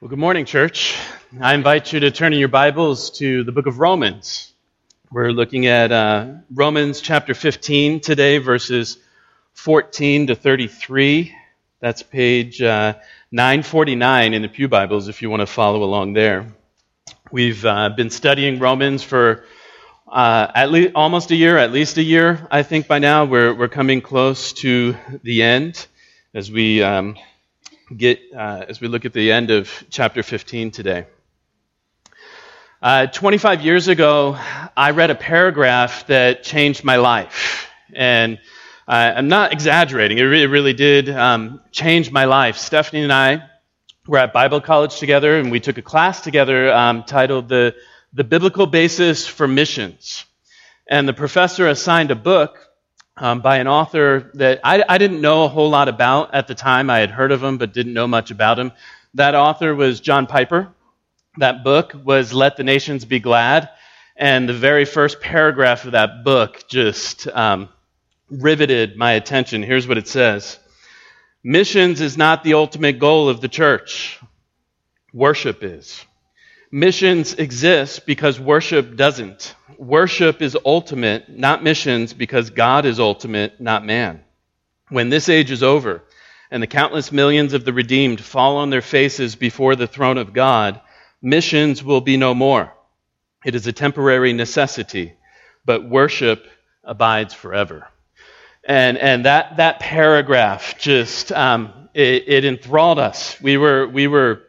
Well, good morning, church. I invite you to turn in your Bibles to the book of Romans. We're looking at uh, Romans chapter 15 today, verses 14 to 33. That's page uh, 949 in the Pew Bibles if you want to follow along there. We've uh, been studying Romans for uh, at least almost a year, at least a year, I think by now. We're, we're coming close to the end as we. Um, get uh, as we look at the end of chapter 15 today. Uh, 25 years ago, I read a paragraph that changed my life. And uh, I'm not exaggerating, it really, really did um, change my life. Stephanie and I were at Bible college together, and we took a class together um, titled the, the Biblical Basis for Missions. And the professor assigned a book um, by an author that I, I, didn't know a whole lot about at the time. I had heard of him, but didn't know much about him. That author was John Piper. That book was Let the Nations Be Glad. And the very first paragraph of that book just um, riveted my attention. Here's what it says Missions is not the ultimate goal of the church, worship is. Missions exist because worship doesn't. Worship is ultimate, not missions, because God is ultimate, not man. When this age is over, and the countless millions of the redeemed fall on their faces before the throne of God, missions will be no more. It is a temporary necessity, but worship abides forever. And, and that, that paragraph just, um, it, it enthralled us. We were, we were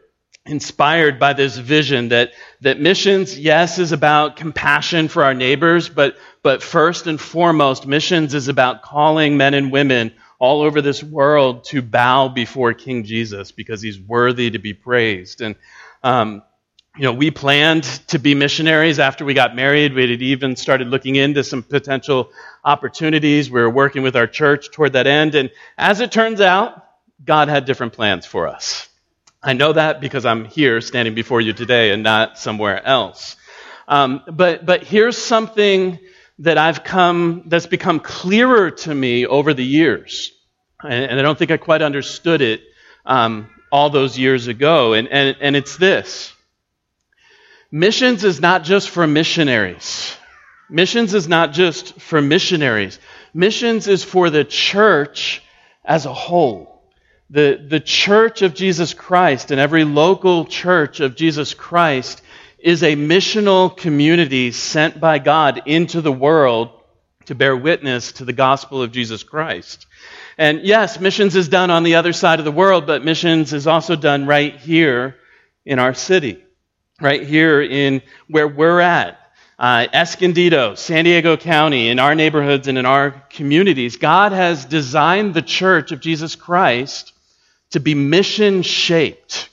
inspired by this vision that, that missions, yes, is about compassion for our neighbors, but, but first and foremost, missions is about calling men and women all over this world to bow before King Jesus because he's worthy to be praised. And, um, you know, we planned to be missionaries after we got married. We had even started looking into some potential opportunities. We were working with our church toward that end. And as it turns out, God had different plans for us. I know that because I'm here standing before you today and not somewhere else. Um, but, but here's something that I've come, that's become clearer to me over the years. And, and I don't think I quite understood it um, all those years ago. And, and, and it's this missions is not just for missionaries. Missions is not just for missionaries. Missions is for the church as a whole the, the church of Jesus Christ and every local church of Jesus Christ is a missional community sent by God into the world to bear witness to the gospel of Jesus Christ. And yes, missions is done on the other side of the world, but missions is also done right here in our city, right here in where we're at. Uh, Escondido, San Diego County, in our neighborhoods and in our communities, God has designed the church of Jesus Christ to be mission shaped.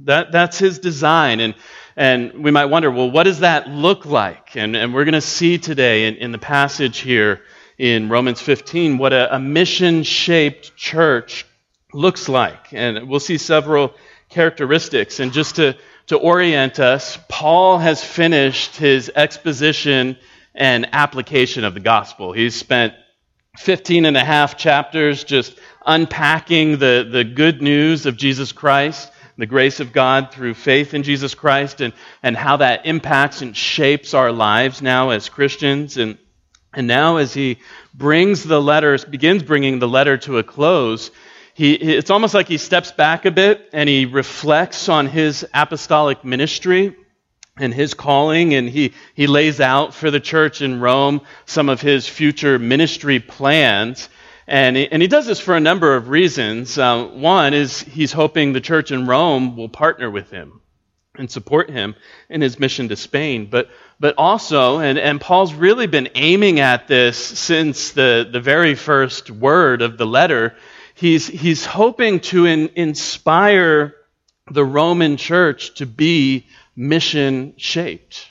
That, that's his design. And, and we might wonder, well, what does that look like? And, and we're going to see today in, in the passage here in Romans 15 what a, a mission shaped church looks like. And we'll see several characteristics. And just to, to orient us, Paul has finished his exposition and application of the gospel. He's spent 15 and a half chapters just unpacking the, the good news of Jesus Christ, the grace of God through faith in Jesus Christ, and, and how that impacts and shapes our lives now as Christians. And, and now, as he brings the letter, begins bringing the letter to a close, he, it's almost like he steps back a bit and he reflects on his apostolic ministry and his calling, and he, he lays out for the church in Rome some of his future ministry plans. And he, and he does this for a number of reasons. Uh, one is he's hoping the church in Rome will partner with him and support him in his mission to Spain. But, but also, and, and Paul's really been aiming at this since the, the very first word of the letter, he's, he's hoping to in, inspire the Roman church to be mission shaped,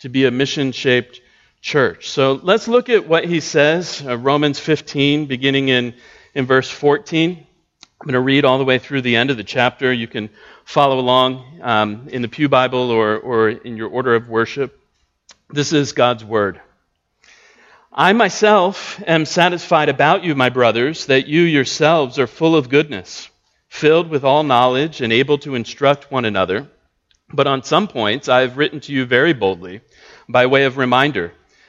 to be a mission shaped church. So let's look at what he says, uh, Romans 15, beginning in, in verse 14. I'm going to read all the way through the end of the chapter. You can follow along um, in the Pew Bible or, or in your order of worship. This is God's Word. I myself am satisfied about you, my brothers, that you yourselves are full of goodness filled with all knowledge and able to instruct one another. But on some points I have written to you very boldly, by way of reminder,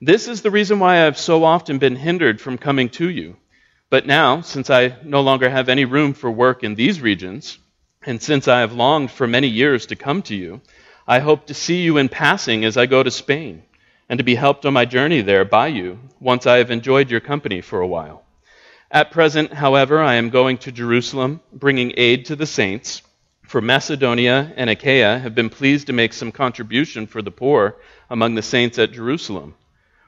This is the reason why I have so often been hindered from coming to you. But now, since I no longer have any room for work in these regions, and since I have longed for many years to come to you, I hope to see you in passing as I go to Spain, and to be helped on my journey there by you, once I have enjoyed your company for a while. At present, however, I am going to Jerusalem, bringing aid to the saints for Macedonia and Achaia have been pleased to make some contribution for the poor among the saints at Jerusalem.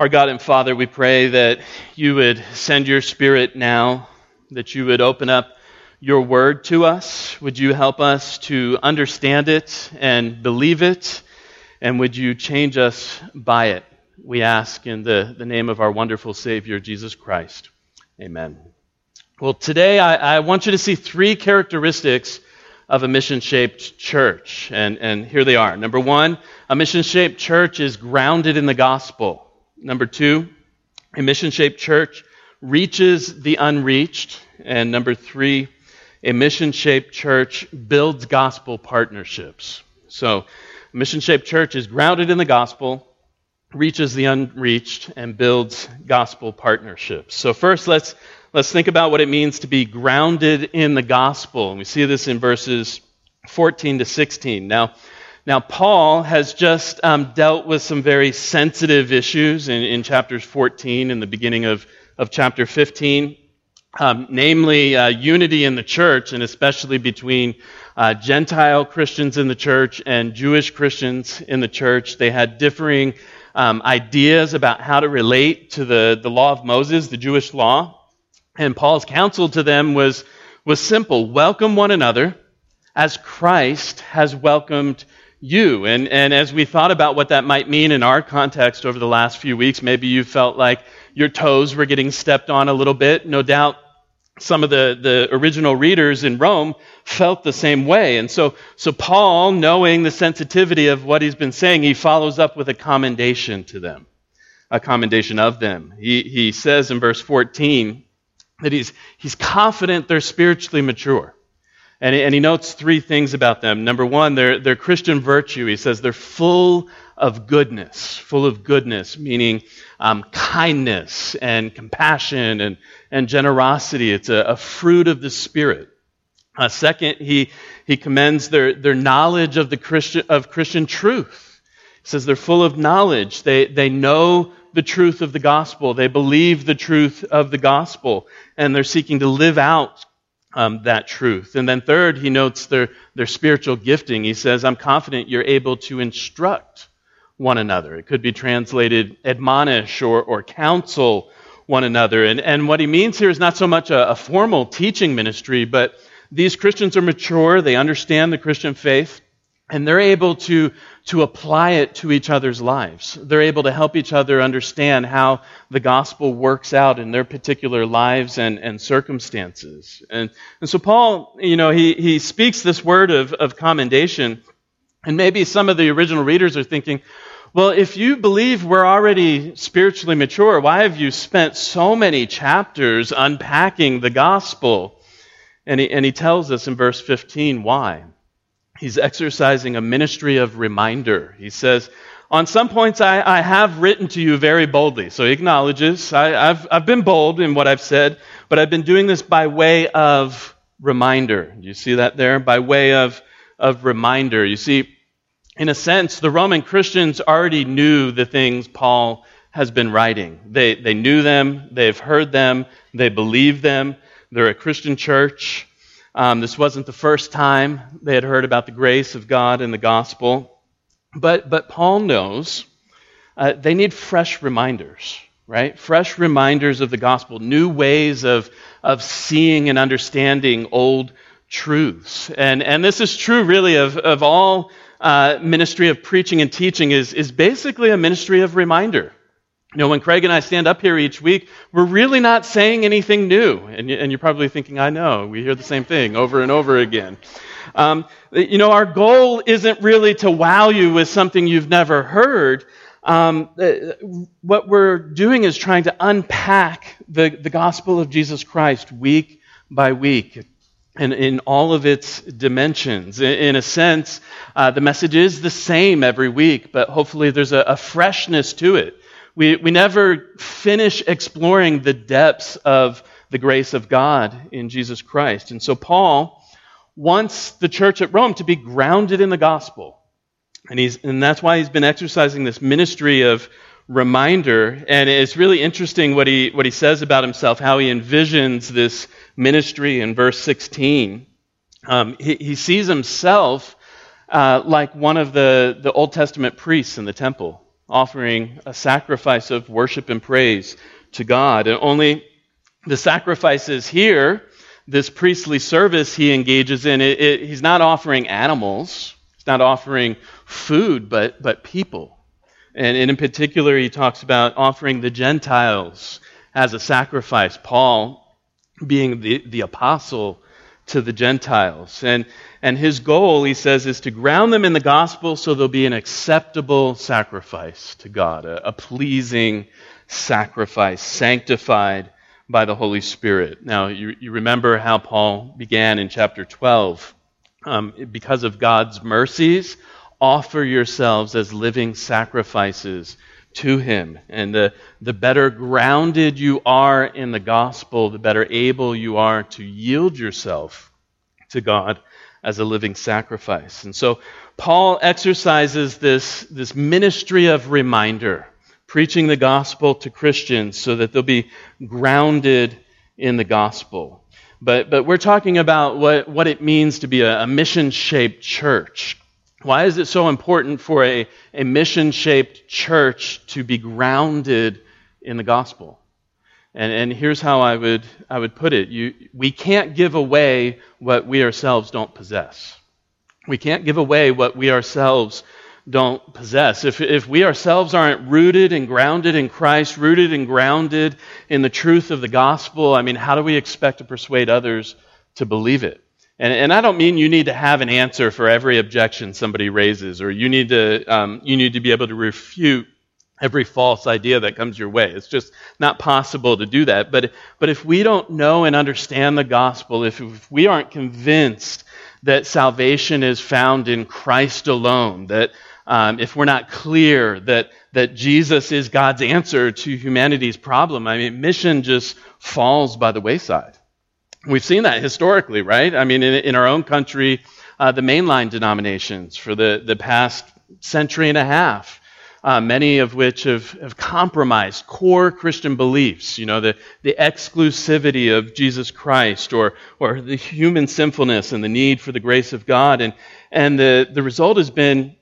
Our God and Father, we pray that you would send your Spirit now, that you would open up your word to us. Would you help us to understand it and believe it? And would you change us by it? We ask in the, the name of our wonderful Savior, Jesus Christ. Amen. Well, today I, I want you to see three characteristics of a mission shaped church. And, and here they are. Number one, a mission shaped church is grounded in the gospel. Number two, a mission shaped church reaches the unreached. And number three, a mission shaped church builds gospel partnerships. So, mission shaped church is grounded in the gospel, reaches the unreached, and builds gospel partnerships. So, first, let's, let's think about what it means to be grounded in the gospel. And we see this in verses 14 to 16. Now, now, Paul has just um, dealt with some very sensitive issues in, in chapters 14 and the beginning of, of chapter 15, um, namely uh, unity in the church, and especially between uh, Gentile Christians in the church and Jewish Christians in the church. They had differing um, ideas about how to relate to the, the law of Moses, the Jewish law. And Paul's counsel to them was, was simple welcome one another as Christ has welcomed you. And, and as we thought about what that might mean in our context over the last few weeks, maybe you felt like your toes were getting stepped on a little bit. No doubt some of the, the original readers in Rome felt the same way. And so, so Paul, knowing the sensitivity of what he's been saying, he follows up with a commendation to them, a commendation of them. He, he says in verse 14 that he's, he's confident they're spiritually mature. And, and he notes three things about them. Number one, their Christian virtue. He says they're full of goodness, full of goodness, meaning um, kindness and compassion and, and generosity. It's a, a fruit of the Spirit. Uh, second, he, he commends their, their knowledge of, the Christian, of Christian truth. He says they're full of knowledge. They, they know the truth of the gospel. They believe the truth of the gospel. And they're seeking to live out um, that truth. And then third, he notes their, their spiritual gifting. He says, I'm confident you're able to instruct one another. It could be translated admonish or, or counsel one another. And, and what he means here is not so much a, a formal teaching ministry, but these Christians are mature, they understand the Christian faith, and they're able to, to apply it to each other's lives. They're able to help each other understand how the gospel works out in their particular lives and, and circumstances. And, and so Paul, you know, he, he speaks this word of, of commendation, and maybe some of the original readers are thinking, well, if you believe we're already spiritually mature, why have you spent so many chapters unpacking the gospel? And he, and he tells us in verse 15 why. He's exercising a ministry of reminder. He says, On some points I, I have written to you very boldly. So he acknowledges, I, have I've been bold in what I've said, but I've been doing this by way of reminder. You see that there? By way of, of reminder. You see, in a sense, the Roman Christians already knew the things Paul has been writing. They, they knew them, they've heard them, they believe them. They're a Christian church. Um, this wasn't the first time they had heard about the grace of God and the gospel. But, but Paul knows uh, they need fresh reminders, right? Fresh reminders of the gospel, new ways of, of seeing and understanding old truths. And, and this is true, really, of, of all uh, ministry of preaching and teaching, is, is basically a ministry of reminder. You know, when Craig and I stand up here each week, we're really not saying anything new. And, you, are probably thinking, I know, we hear the same thing over and over again. Um, you know, our goal isn't really to wow you with something you've never heard. Um, uh, what we're doing is trying to unpack the, the gospel of Jesus Christ week by week and in all of its dimensions. In, in a sense, uh, the message is the same every week, but hopefully there's a, a freshness to it. We, we never finish exploring the depths of the grace of God in Jesus Christ. And so Paul wants the church at Rome to be grounded in the gospel. And, he's, and that's why he's been exercising this ministry of reminder. And it's really interesting what he, what he says about himself, how he envisions this ministry in verse 16. Um, he, he, sees himself uh, like one of the, the Old Testament priests in the temple offering a sacrifice of worship and praise to God. And only the sacrifices here, this priestly service he engages in, it, it, he's not offering animals, he's not offering food, but, but people. And, and in particular, he talks about offering the Gentiles as a sacrifice. Paul being the, the apostle to the Gentiles. And, and his goal, he says, is to ground them in the gospel so they'll be an acceptable sacrifice to God, a, a pleasing sacrifice, sanctified by the Holy Spirit. Now, you, you remember how Paul began in chapter 12. Um, because of God's mercies, offer yourselves as living sacrifices to Him. And the, the better grounded you are in the gospel, the better able you are to yield yourself to God as a living sacrifice. And so Paul exercises this, this ministry of reminder, preaching the gospel to Christians so that they'll be grounded in the gospel. But, but we're talking about what, what it means to be a, a mission shaped church. Why is it so important for a, a mission shaped church to be grounded in the gospel? And, and here's how I would, I would put it you, we can't give away what we ourselves don't possess. We can't give away what we ourselves don't possess. If, if we ourselves aren't rooted and grounded in Christ, rooted and grounded in the truth of the gospel, I mean, how do we expect to persuade others to believe it? And, and I don't mean you need to have an answer for every objection somebody raises, or you need to, um, you need to be able to refute every false idea that comes your way. It's just not possible to do that. But, but if we don't know and understand the gospel, if, if we aren't convinced that salvation is found in Christ alone, that um, if we're not clear that, that Jesus is God's answer to humanity's problem, I mean, mission just falls by the wayside. We've seen that historically, right? I mean, in, in our own country, uh, the mainline denominations for the, the past century and a half, uh, many of which have, have compromised core Christian beliefs, you know, the, the exclusivity of Jesus Christ or, or the human sinfulness and the need for the grace of God. And, and the, the result has been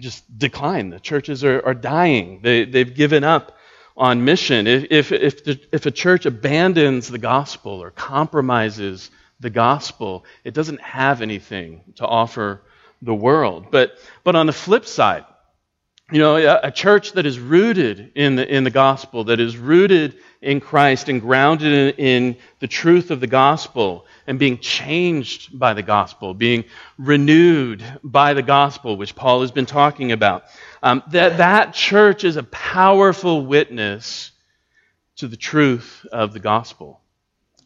just decline. The churches are, are dying, they, they've given up on mission. If, if, the, if a church abandons the gospel or compromises the gospel, it doesn't have anything to offer the world. But, but on the flip side, you know, a, church that is rooted in the, in the gospel, that is rooted in Christ and grounded in, in the truth of the gospel and being changed by the gospel, being renewed by the gospel, which Paul has been talking about. Um, that, that church is a powerful witness to the truth of the gospel.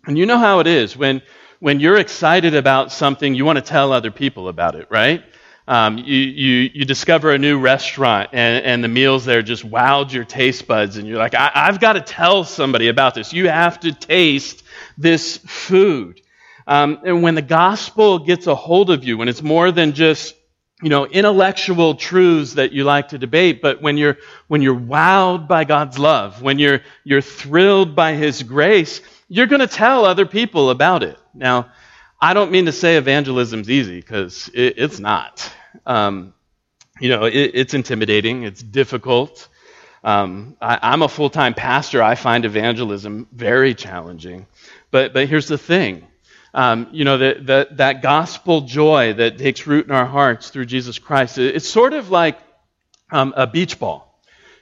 And you know how it is when, when you're excited about something, you want to tell other people about it, right? Um, you, you, you discover a new restaurant and, and the meals there just wowed your taste buds, and you're like, I, I've got to tell somebody about this. You have to taste this food. Um, and when the gospel gets a hold of you, when it's more than just you know intellectual truths that you like to debate, but when you're when you're wowed by God's love, when you're you're thrilled by His grace, you're going to tell other people about it. Now, I don't mean to say evangelism's easy because it, it's not. Um, you know, it, it's intimidating, it's difficult. Um, I, am a full time pastor. I find evangelism very challenging. But, but here's the thing um, you know, that, that, that gospel joy that takes root in our hearts through Jesus Christ, it's sort of like um, a beach ball.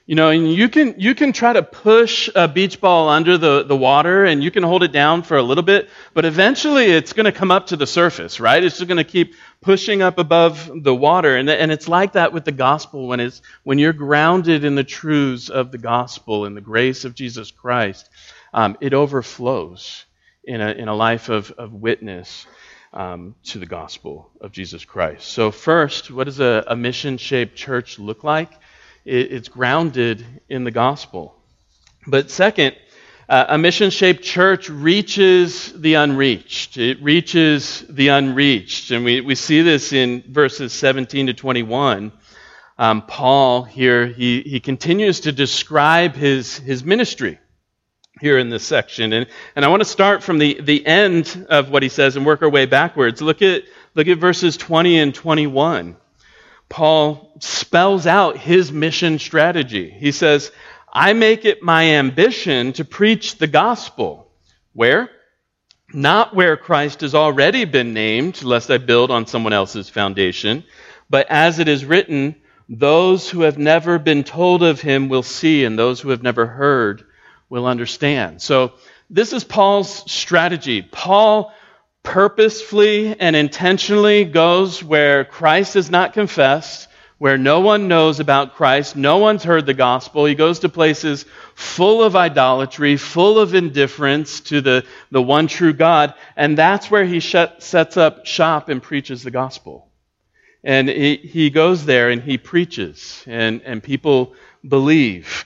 You know, and you can, you can try to push a beach ball under the, the water and you can hold it down for a little bit, but eventually it's going to come up to the surface, right? It's just going to keep pushing up above the water. And, and it's like that with the gospel when, it's, when you're grounded in the truths of the gospel and the grace of Jesus Christ. Um, it overflows in a, in a life of, of witness um, to the gospel of Jesus Christ. So, first, what does a, a mission shaped church look like? It's grounded in the gospel. But second, uh, a mission shaped church reaches the unreached. It reaches the unreached. And we, we see this in verses 17 to 21. Um, Paul here, he, he continues to describe his, his ministry here in this section. And, and I want to start from the, the end of what he says and work our way backwards. Look at, look at verses 20 and 21. Paul spells out his mission strategy. He says, I make it my ambition to preach the gospel. Where? Not where Christ has already been named, lest I build on someone else's foundation, but as it is written, those who have never been told of him will see, and those who have never heard will understand. So, this is Paul's strategy. Paul purposefully and intentionally goes where Christ is not confessed, where no one knows about Christ, no one's heard the gospel. He goes to places full of idolatry, full of indifference to the, the one true God, and that's where he sets up shop and preaches the gospel. And he, he goes there and he preaches, and, and people believe,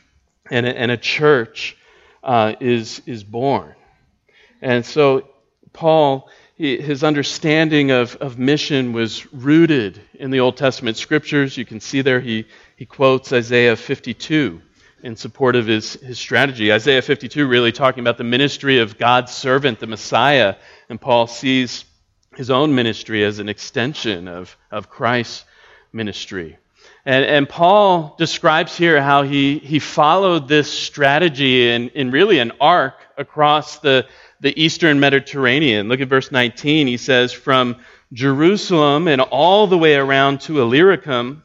and, and a church uh, is, is born. And so Paul he, his understanding of, of mission was rooted in the Old Testament scriptures. You can see there he, he quotes Isaiah 52 in support of his, his strategy. Isaiah 52 really talking about the ministry of God's servant, the Messiah, and Paul sees his own ministry as an extension of, of Christ's ministry. And, and Paul describes here how he, he followed this strategy in, in really an arc across the, the eastern Mediterranean. Look at verse 19. He says, From Jerusalem and all the way around to Illyricum,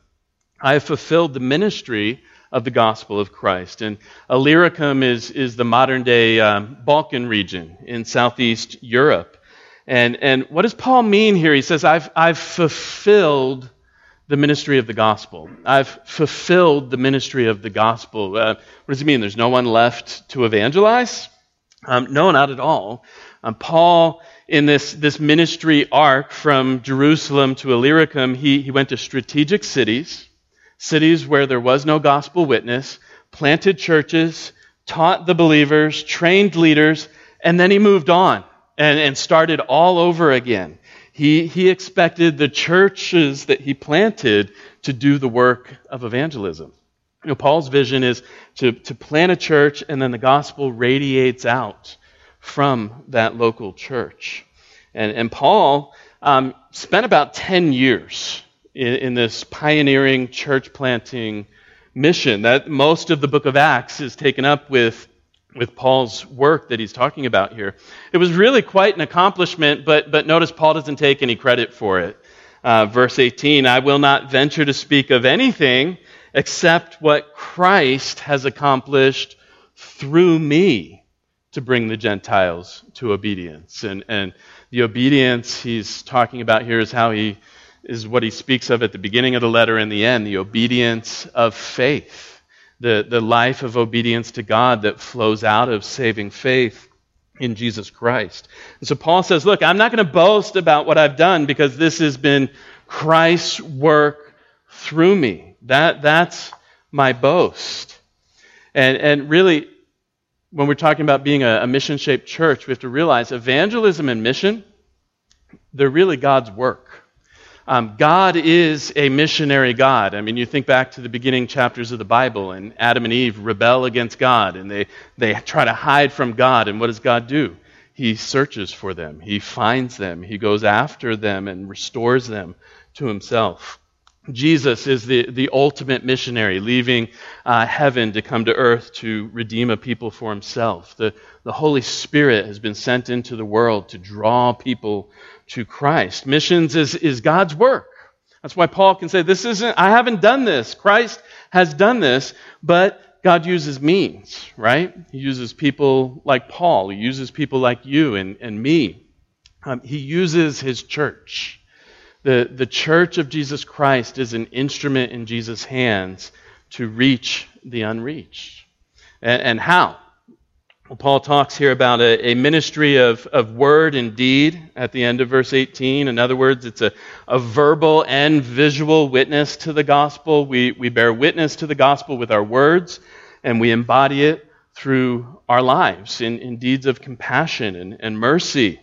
I have fulfilled the ministry of the gospel of Christ. And Illyricum is, is the modern day um, Balkan region in southeast Europe. And, and what does Paul mean here? He says, I've, I've fulfilled the ministry of the gospel. I've fulfilled the ministry of the gospel. Uh, what does he mean? There's no one left to evangelize? Um, no, not at all. Um, Paul, in this, this ministry arc from Jerusalem to Illyricum, he, he went to strategic cities, cities where there was no gospel witness, planted churches, taught the believers, trained leaders, and then he moved on and, and started all over again. He, he expected the churches that he planted to do the work of evangelism. You know, Paul's vision is to, to plant a church and then the gospel radiates out from that local church. And, and Paul um, spent about 10 years in, in this pioneering church planting mission. That most of the book of Acts is taken up with, with Paul's work that he's talking about here. It was really quite an accomplishment, but, but notice Paul doesn't take any credit for it. Uh, verse 18 I will not venture to speak of anything except what Christ has accomplished through me to bring the Gentiles to obedience. And, and the obedience he's talking about here is how he is what he speaks of at the beginning of the letter and the end the obedience of faith, the, the life of obedience to God that flows out of saving faith in Jesus Christ. And so Paul says, Look, I'm not going to boast about what I've done because this has been Christ's work through me. That, that's my boast. And, and really, when we're talking about being a, a mission shaped church, we have to realize evangelism and mission, they're really God's work. Um, God is a missionary God. I mean, you think back to the beginning chapters of the Bible, and Adam and Eve rebel against God, and they, they try to hide from God. And what does God do? He searches for them, He finds them, He goes after them, and restores them to Himself. Jesus is the, the ultimate missionary, leaving uh, heaven to come to earth to redeem a people for himself. The, the Holy Spirit has been sent into the world to draw people to Christ. Missions is, is God's work. That's why Paul can say, This isn't, I haven't done this. Christ has done this, but God uses means, right? He uses people like Paul, He uses people like you and, and me. Um, he uses His church. The, the church of Jesus Christ is an instrument in Jesus' hands to reach the unreached. And, and how? Well, Paul talks here about a, a, ministry of, of word and deed at the end of verse 18. In other words, it's a, a verbal and visual witness to the gospel. We, we bear witness to the gospel with our words, and we embody it through our lives in, in deeds of compassion and, and mercy.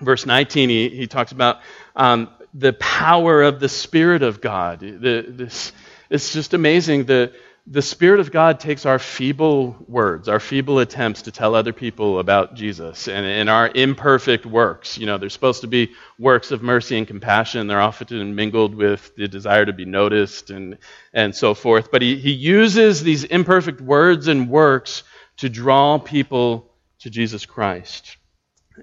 Verse 19, he, he talks about um, the power of the Spirit of God. The, this, it's just amazing. The, the Spirit of God takes our feeble words, our feeble attempts to tell other people about Jesus, and, and our imperfect works. You know, they're supposed to be works of mercy and compassion. They're often mingled with the desire to be noticed and, and so forth. But he, he uses these imperfect words and works to draw people to Jesus Christ.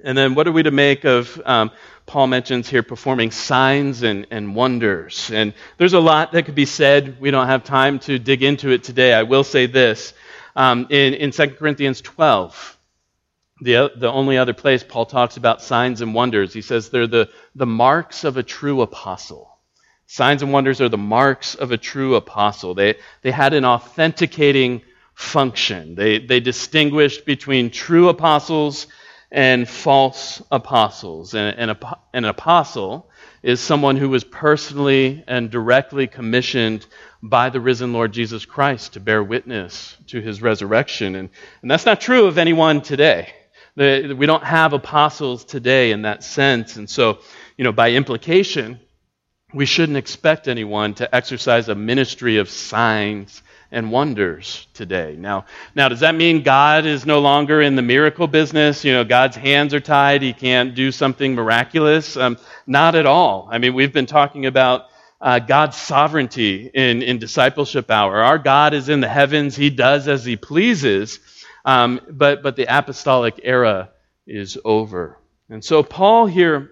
And then, what are we to make of um, Paul mentions here performing signs and, and wonders. And there's a lot that could be said. We don't have time to dig into it today. I will say this. Um, in, in 2 Corinthians 12, the, the only other place Paul talks about signs and wonders, he says they're the, the marks of a true apostle. Signs and wonders are the marks of a true apostle. They, they had an authenticating function. They, they distinguished between true apostles and false apostles. And an, an apostle is someone who was personally and directly commissioned by the risen Lord Jesus Christ to bear witness to his resurrection. And, and that's not true of anyone today. We don't have apostles today in that sense. And so, you know, by implication, we shouldn't expect anyone to exercise a ministry of signs and wonders today. Now, now does that mean God is no longer in the miracle business? You know, God's hands are tied. He can't do something miraculous? Um, not at all. I mean, we've been talking about uh, God's sovereignty in, in discipleship hour. Our God is in the heavens. He does as he pleases. Um, but, but the apostolic era is over. And so Paul here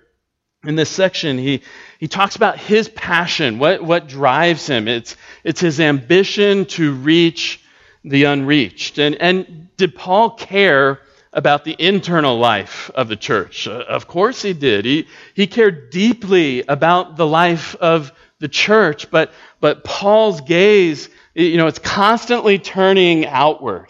in this section, he, he talks about his passion, what, what drives him. It's, it's his ambition to reach the unreached. And, and did Paul care about the internal life of the church? Uh, of course he did. He, he cared deeply about the life of the church, but, but Paul's gaze, you know, it's constantly turning outward.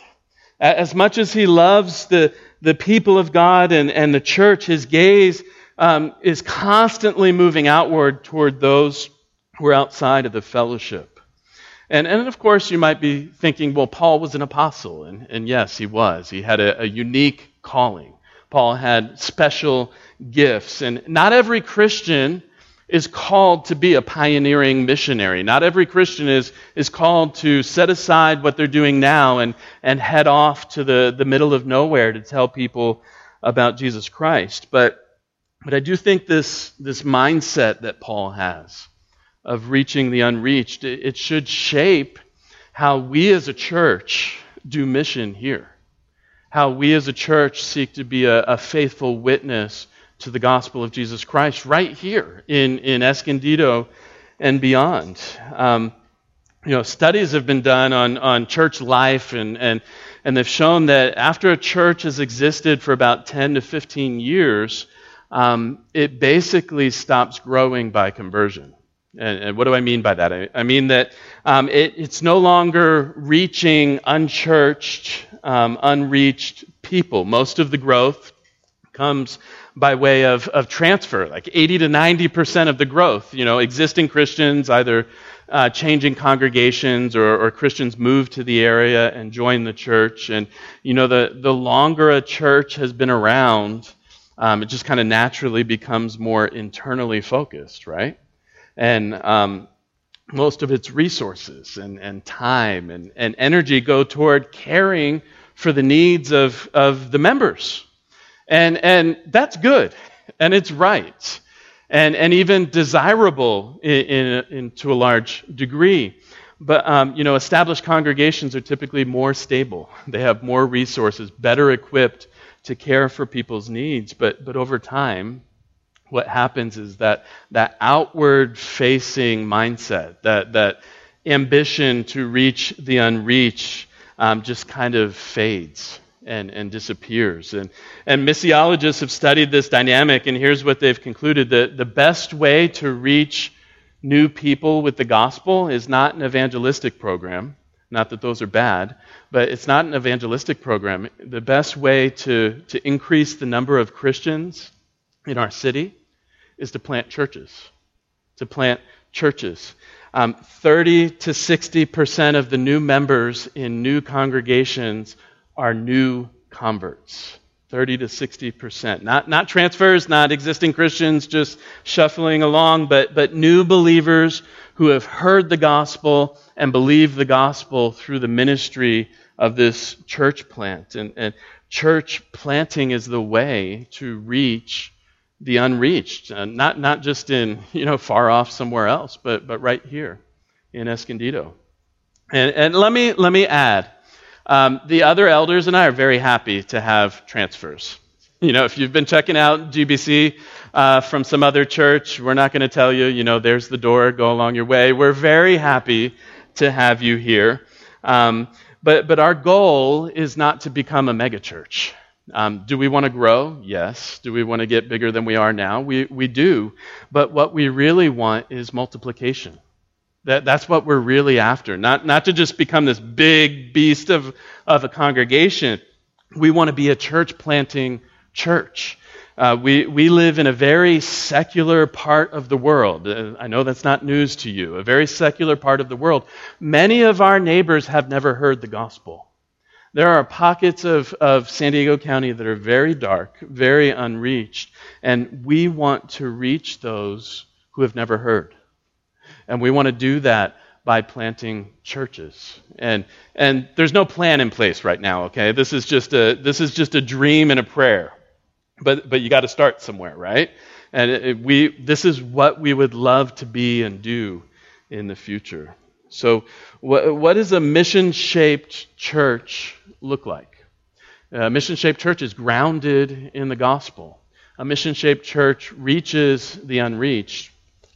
As much as he loves the, the people of God and, and the church, his gaze um, is constantly moving outward toward those who are outside of the fellowship. And, and of course, you might be thinking, well, Paul was an apostle. And, and yes, he was. He had a, a unique calling. Paul had special gifts. And not every Christian is called to be a pioneering missionary. Not every Christian is, is called to set aside what they're doing now and, and head off to the, the middle of nowhere to tell people about Jesus Christ. But but I do think this, this mindset that Paul has of reaching the unreached, it, it should shape how we as a church do mission here, how we as a church seek to be a, a faithful witness to the gospel of Jesus Christ right here in, in Escondido and beyond. Um, you know, studies have been done on, on church life, and, and, and they've shown that after a church has existed for about 10 to 15 years, um, it basically stops growing by conversion. And, and, what do I mean by that? I, I mean that um, it, it's no longer reaching unchurched, um, unreached people. Most of the growth comes by way of, of transfer, like 80 to 90% of the growth. You know, existing Christians either uh, changing congregations or, or, Christians move to the area and join the church. And, you know, the, the longer a church has been around, um, it just kind of naturally becomes more internally focused, right? And um, most of its resources and, and time and, and energy go toward caring for the needs of, of the members. And, and that's good, and it's right, and, and even desirable in, in, in to a large degree. But um, you know, established congregations are typically more stable. They have more resources, better equipped to care for people's needs. But, but over time, what happens is that that outward facing mindset, that, that ambition to reach the unreached, um, just kind of fades and, and disappears. And, and missiologists have studied this dynamic, and here's what they've concluded that the best way to reach new people with the gospel is not an evangelistic program. Not that those are bad, but it's not an evangelistic program. The best way to, to increase the number of Christians in our city is to plant churches. To plant churches. Um, 30 to 60% of the new members in new congregations are new converts. 30 to 60%. Not, not transfers, not existing Christians just shuffling along, but, but new believers who have heard the gospel and believe the gospel through the ministry of this church plant. And, and church planting is the way to reach the unreached, uh, not, not just in, you know, far off somewhere else, but, but right here in Escondido. And, and let, me, let me add, um, the other elders and I are very happy to have transfers. You know, if you've been checking out GBC uh, from some other church, we're not going to tell you, you know, there's the door, go along your way. We're very happy to have you here. Um, but, but our goal is not to become a megachurch. Um, do we want to grow? Yes. Do we want to get bigger than we are now? We, we do. But what we really want is multiplication. That, that's what we're really after. Not, not to just become this big beast of, of a congregation. We want to be a church planting church. Uh, we, we live in a very secular part of the world. Uh, I know that's not news to you. A very secular part of the world. Many of our neighbors have never heard the gospel. There are pockets of, of San Diego County that are very dark, very unreached, and we want to reach those who have never heard. And we want to do that by planting churches. And, and there's no plan in place right now, okay? This is just a, this is just a dream and a prayer. But, but you got to start somewhere, right? And it, we, this is what we would love to be and do in the future. So, what, what does a mission shaped church look like? A mission shaped church is grounded in the gospel. A mission shaped church reaches the unreached.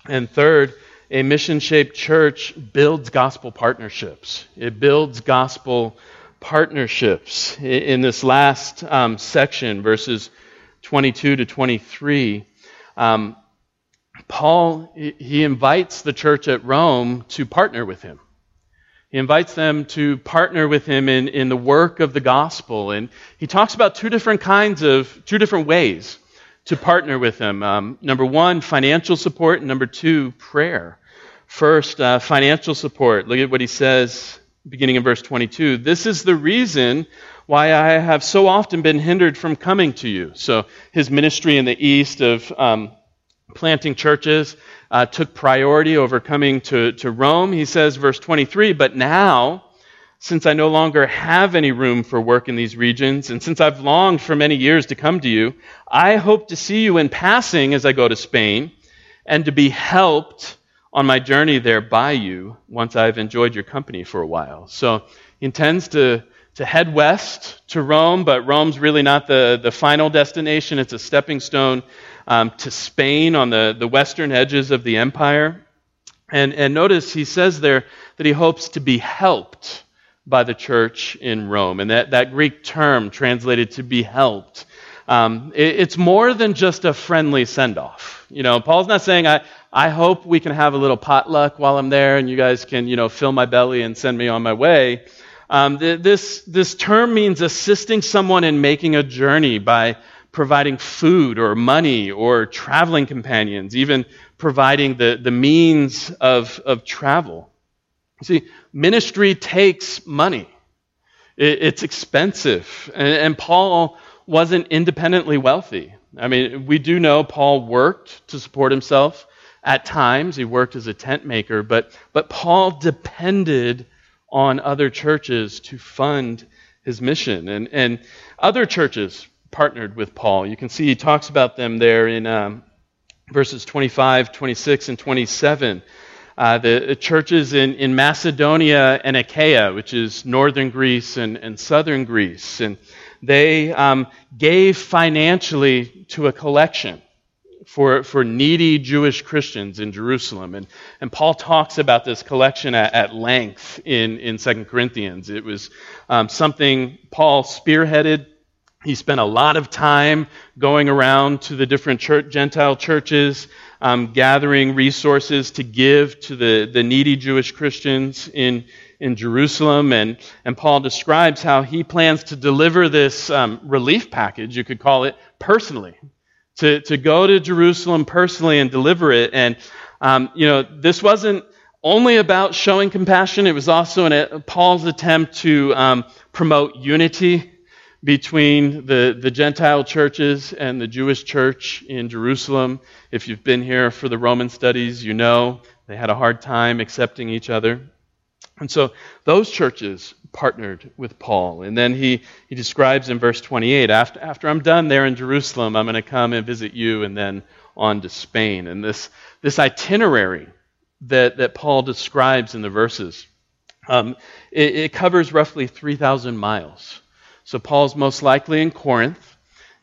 And third, a mission shaped church builds gospel partnerships. It builds gospel partnerships. In this last um, section, verses 22 to 23, um, Paul he invites the church at Rome to partner with him. He invites them to partner with him in, in the work of the gospel. And he talks about two different kinds of, two different ways to partner with him. Um, number one, financial support, and number two, prayer. First, uh, financial support. Look at what he says beginning in verse 22. This is the reason why I have so often been hindered from coming to you. So his ministry in the east of um, planting churches uh, took priority over coming to, to Rome. He says, verse 23, but now, since I no longer have any room for work in these regions, and since I've longed for many years to come to you, I hope to see you in passing as I go to Spain, and to be helped on my journey there by you once I've enjoyed your company for a while. So he intends to, to head west to Rome, but Rome's really not the, the final destination. It's a stepping stone um, to Spain on the, the western edges of the empire. And, and notice he says there that he hopes to be helped by the church in Rome. And that, that Greek term translated to be helped, um, it, it's more than just a friendly send off. You know, Paul's not saying, I, I hope we can have a little potluck while I'm there and you guys can, you know, fill my belly and send me on my way. Um, th- this, this term means assisting someone in making a journey by providing food or money or traveling companions, even providing the, the means of, of travel. See, ministry takes money. It, it's expensive. And, and Paul wasn't independently wealthy. I mean, we do know Paul worked to support himself at times. He worked as a tent maker, but, but Paul depended on other churches to fund his mission. And, and other churches partnered with Paul. You can see he talks about them there in um, verses 25, 26, and 27. Uh, the churches in, in Macedonia and Achaia, which is northern Greece and, and southern Greece, and they um, gave financially to a collection for, for needy Jewish Christians in Jerusalem. And, and Paul talks about this collection at, at length in, in 2 Corinthians. It was um, something Paul spearheaded he spent a lot of time going around to the different church, Gentile churches, um, gathering resources to give to the, the needy Jewish Christians in, in Jerusalem. And, and Paul describes how he plans to deliver this um, relief package, you could call it, personally. To, to go to Jerusalem personally and deliver it. And, um, you know, this wasn't only about showing compassion, it was also an, Paul's attempt to um, promote unity between the, the Gentile churches and the Jewish church in Jerusalem. If you've been here for the Roman studies, you know they had a hard time accepting each other. And so those churches partnered with Paul. And then he, he describes in verse 28 after, after I'm done there in Jerusalem, I'm going to come and visit you and then on to Spain. And this, this itinerary that, that Paul describes in the verses, um, it, it covers roughly 3,000 miles. So Paul's most likely in Corinth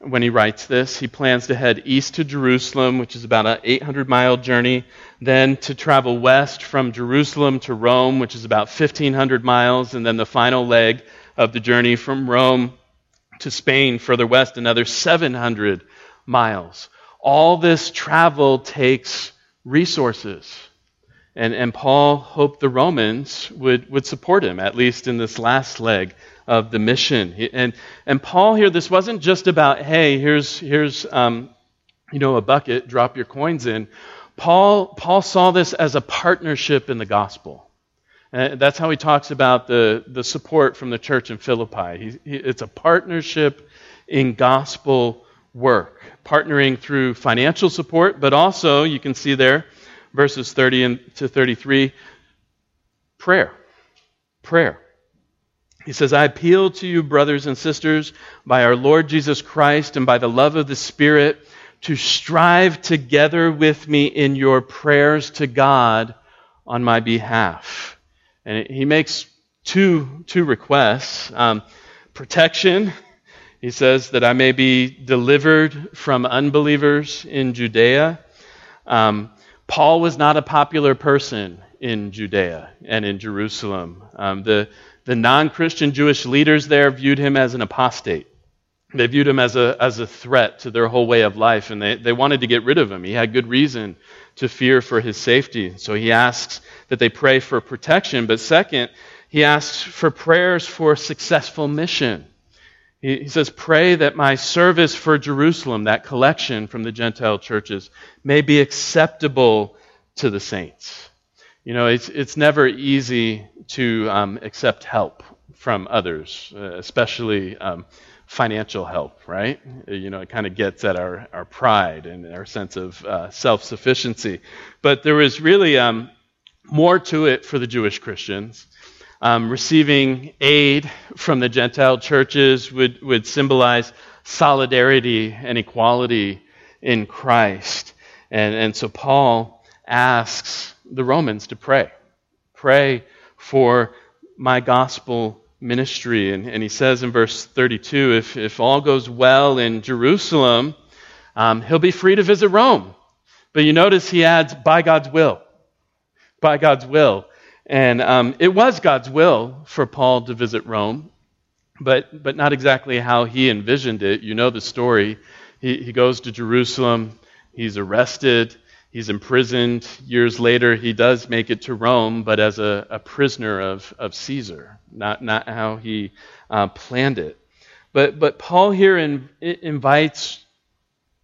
when he writes this. He plans to head east to Jerusalem, which is about an 800 mile journey, then to travel west from Jerusalem to Rome, which is about 1,500 miles, and then the final leg of the journey from Rome to Spain, further west, another 700 miles. All this travel takes resources. And, and Paul hoped the Romans would, would support him, at least in this last leg of the mission. And, and Paul here, this wasn't just about, hey, here's, here's um, you know, a bucket, drop your coins in. Paul, Paul saw this as a partnership in the gospel. And that's how he talks about the, the support from the church in Philippi. He, he, it's a partnership in gospel work, partnering through financial support, but also, you can see there, verses 30 to 33, prayer. Prayer. He says, I appeal to you, brothers and sisters, by our Lord Jesus Christ and by the love of the Spirit, to strive together with me in your prayers to God on my behalf. And he makes two, two requests um, protection. He says that I may be delivered from unbelievers in Judea. Um, Paul was not a popular person in Judea and in Jerusalem. Um, the the non Christian Jewish leaders there viewed him as an apostate. They viewed him as a, as a threat to their whole way of life, and they, they wanted to get rid of him. He had good reason to fear for his safety. So he asks that they pray for protection. But second, he asks for prayers for successful mission. He, he says, Pray that my service for Jerusalem, that collection from the Gentile churches, may be acceptable to the saints. You know, it's, it's never easy to um, accept help from others, uh, especially um, financial help, right? You know, it kind of gets at our, our pride and our sense of uh, self sufficiency. But there was really um, more to it for the Jewish Christians. Um, receiving aid from the Gentile churches would, would symbolize solidarity and equality in Christ. And, and so Paul asks the Romans to pray. Pray for my gospel ministry. And, and he says in verse 32 if, if all goes well in Jerusalem, um, he'll be free to visit Rome. But you notice he adds, by God's will. By God's will. And um, it was God's will for Paul to visit Rome, but, but not exactly how he envisioned it. You know the story. He, he goes to Jerusalem, he's arrested, he's imprisoned. Years later, he does make it to Rome, but as a, a prisoner of, of Caesar, not, not how he uh, planned it. But, but Paul here in, invites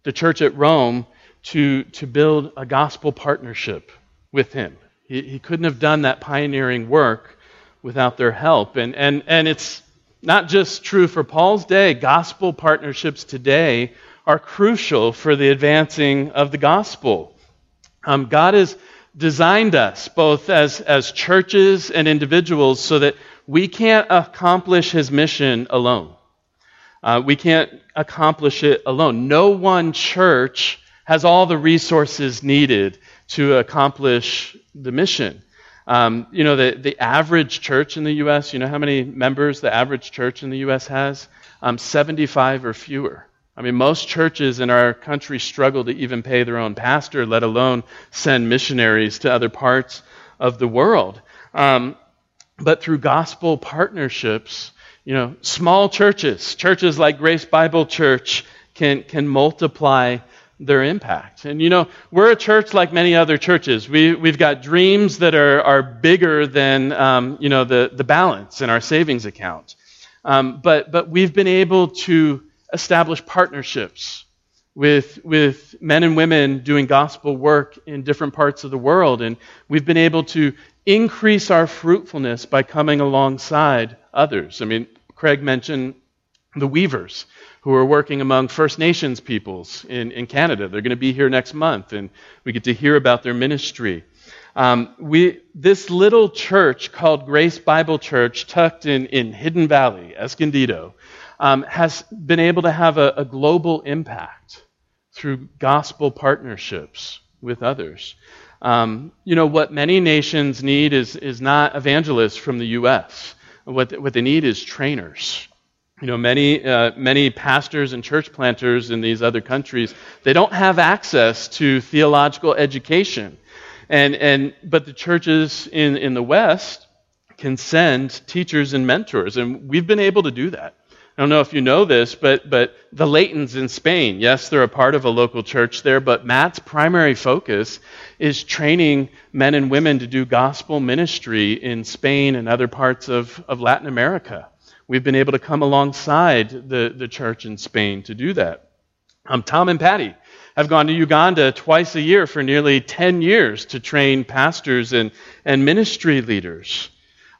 the church at Rome to, to build a gospel partnership with him. He, he couldn't have done that pioneering work without their help. And, and, and it's not just true for Paul's day, gospel partnerships today are crucial for the advancing of the gospel. Um, God has designed us, both as, as churches and individuals, so that we can't accomplish his mission alone. Uh, we can't accomplish it alone. No one church has all the resources needed to accomplish the mission. Um, you know, the, the average church in the U.S., you know how many members the average church in the U.S. has? Um, 75 or fewer. I mean, most churches in our country struggle to even pay their own pastor, let alone send missionaries to other parts of the world. Um, but through gospel partnerships, you know, small churches, churches like Grace Bible Church, can, can multiply their impact. And you know, we're a church like many other churches. We, we've got dreams that are, are bigger than, um, you know, the, the balance in our savings account. Um, but, but we've been able to establish partnerships with, with men and women doing gospel work in different parts of the world. And we've been able to increase our fruitfulness by coming alongside others. I mean, Craig mentioned the Weavers who are working among First Nations peoples in, in Canada. They're going to be here next month, and we get to hear about their ministry. Um, we, this little church called Grace Bible Church, tucked in, in Hidden Valley, Escondido, um, has been able to have a, a global impact through gospel partnerships with others. Um, you know, what many nations need is, is not evangelists from the U.S. What, what they need is trainers you know, many, uh, many pastors and church planters in these other countries, they don't have access to theological education. And, and, but the churches in, in the West can send teachers and mentors, and we've been able to do that. I don't know if you know this, but, but the Laytons in Spain, yes, they're a part of a local church there, but Matt's primary focus is training men and women to do gospel ministry in Spain and other parts of, of Latin America. We've been able to come alongside the, the church in Spain to do that. Um, Tom and Patty have gone to Uganda twice a year for nearly 10 years to train pastors and, and ministry leaders.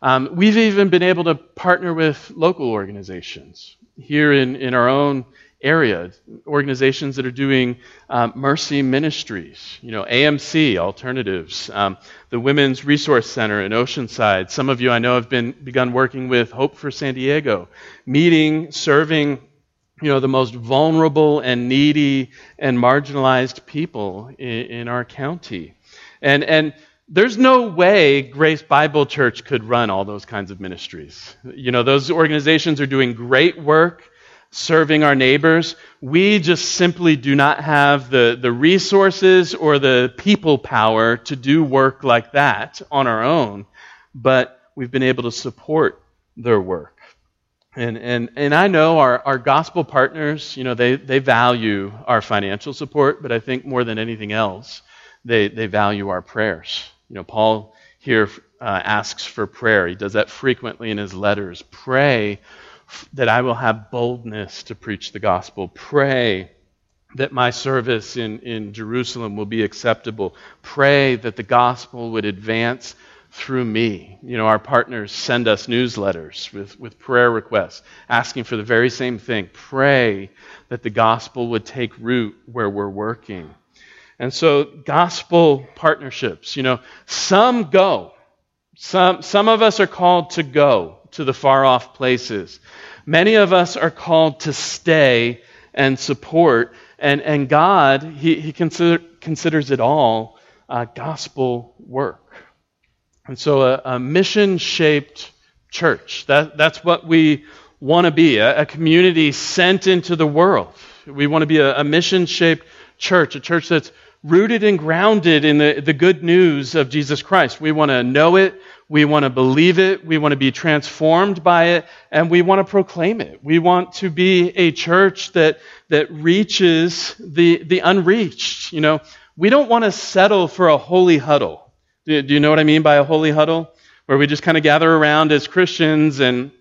Um, we've even been able to partner with local organizations here in, in our own area, organizations that are doing um, mercy ministries, you know, AMC alternatives, um, the Women's Resource Center in Oceanside. Some of you I know have been begun working with Hope for San Diego, meeting, serving, you know, the most vulnerable and needy and marginalized people in, in our county, and and. There's no way Grace Bible Church could run all those kinds of ministries. You know, those organizations are doing great work serving our neighbors. We just simply do not have the, the resources or the people power to do work like that on our own, but we've been able to support their work. And, and, and I know our, our gospel partners, you know, they, they value our financial support, but I think more than anything else, they, they value our prayers. You know, Paul here uh, asks for prayer. He does that frequently in his letters. Pray that I will have boldness to preach the gospel. Pray that my service in, in Jerusalem will be acceptable. Pray that the gospel would advance through me. You know, our partners send us newsletters with, with prayer requests asking for the very same thing. Pray that the gospel would take root where we're working. And so, gospel partnerships, you know, some go. Some, some of us are called to go to the far off places. Many of us are called to stay and support, and, and God, He, he consider, considers it all uh, gospel work. And so, a, a mission shaped church. That, that's what we want to be a, a, community sent into the world. We want to be a, a mission shaped church, a church that's rooted and grounded in the, the good news of Jesus Christ. We want to know it, we want to believe it, we want to be transformed by it, and we want to proclaim it. We want to be a church that, that reaches the, the unreached. You know, we don't want to settle for a holy huddle. Do, do you know what I mean by a holy huddle? Where we just kind of gather around as Christians and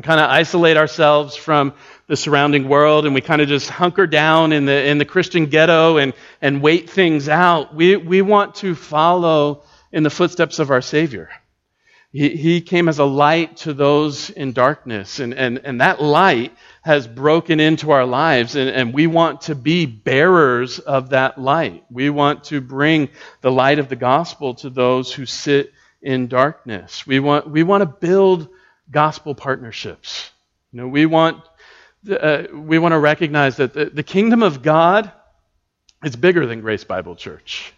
kind of isolate ourselves from the surrounding world and we kind of just hunker down in the, in the Christian ghetto and, and wait things out. We, we want to follow in the footsteps of our Savior. He, he came as a light to those in darkness, and, and, and that light has broken into our lives, and, and we want to be bearers of that light. We want to bring the light of the gospel to those who sit in darkness. We want, we want to build gospel partnerships. You know, we want, uh, we want to recognize that the, the kingdom of God is bigger than Grace Bible Church.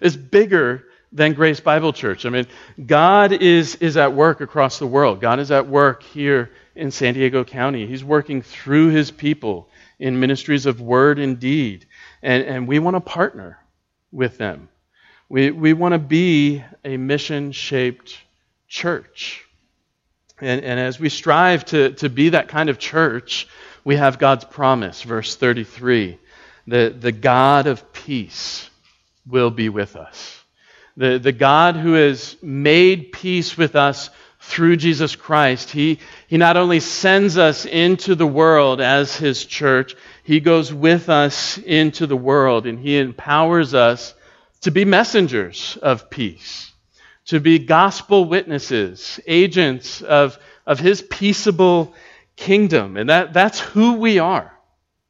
It's bigger than Grace Bible Church. I mean, God is, is at work across the world. God is at work here in San Diego County. He's working through his people in ministries of word and deed. And, and we want to partner with them. We, we want to be a mission shaped church. And, and as we strive to, to be that kind of church, we have God's promise, verse 33 the, the God of peace will be with us. The, the God who has made peace with us through Jesus Christ, he, he not only sends us into the world as His church, He goes with us into the world and He empowers us to be messengers of peace to be gospel witnesses, agents of, of his peaceable kingdom. And that, that's who we are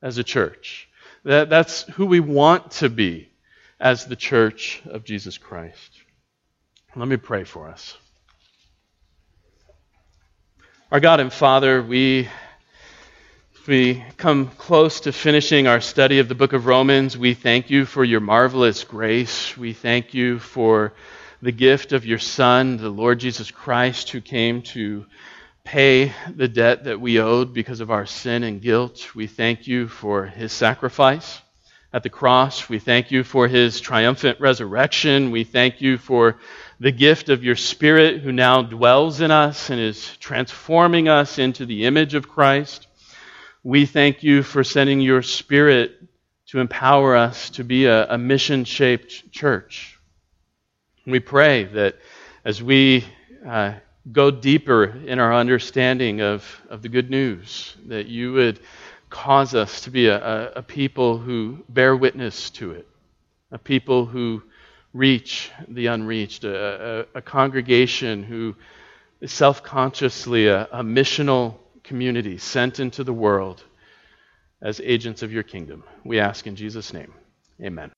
as a church. That, that's who we want to be as the church of Jesus Christ. Let me pray for us. Our God and Father, we, we come close to finishing our study of the book of Romans. We thank you for your marvelous grace. We thank you for the gift of your Son, the Lord Jesus Christ, who came to pay the debt that we owed because of our sin and guilt. We thank you for his sacrifice at the cross. We thank you for his triumphant resurrection. We thank you for the gift of your Spirit who now dwells in us and is transforming us into the image of Christ. We thank you for sending your Spirit to empower us to be a, a mission shaped church. We pray that as we uh, go deeper in our understanding of, of the good news, that you would cause us to be a, a, people who bear witness to it, a people who reach the unreached, a, a congregation who is self consciously a, a missional community sent into the world as agents of your kingdom. We ask in Jesus' name. Amen.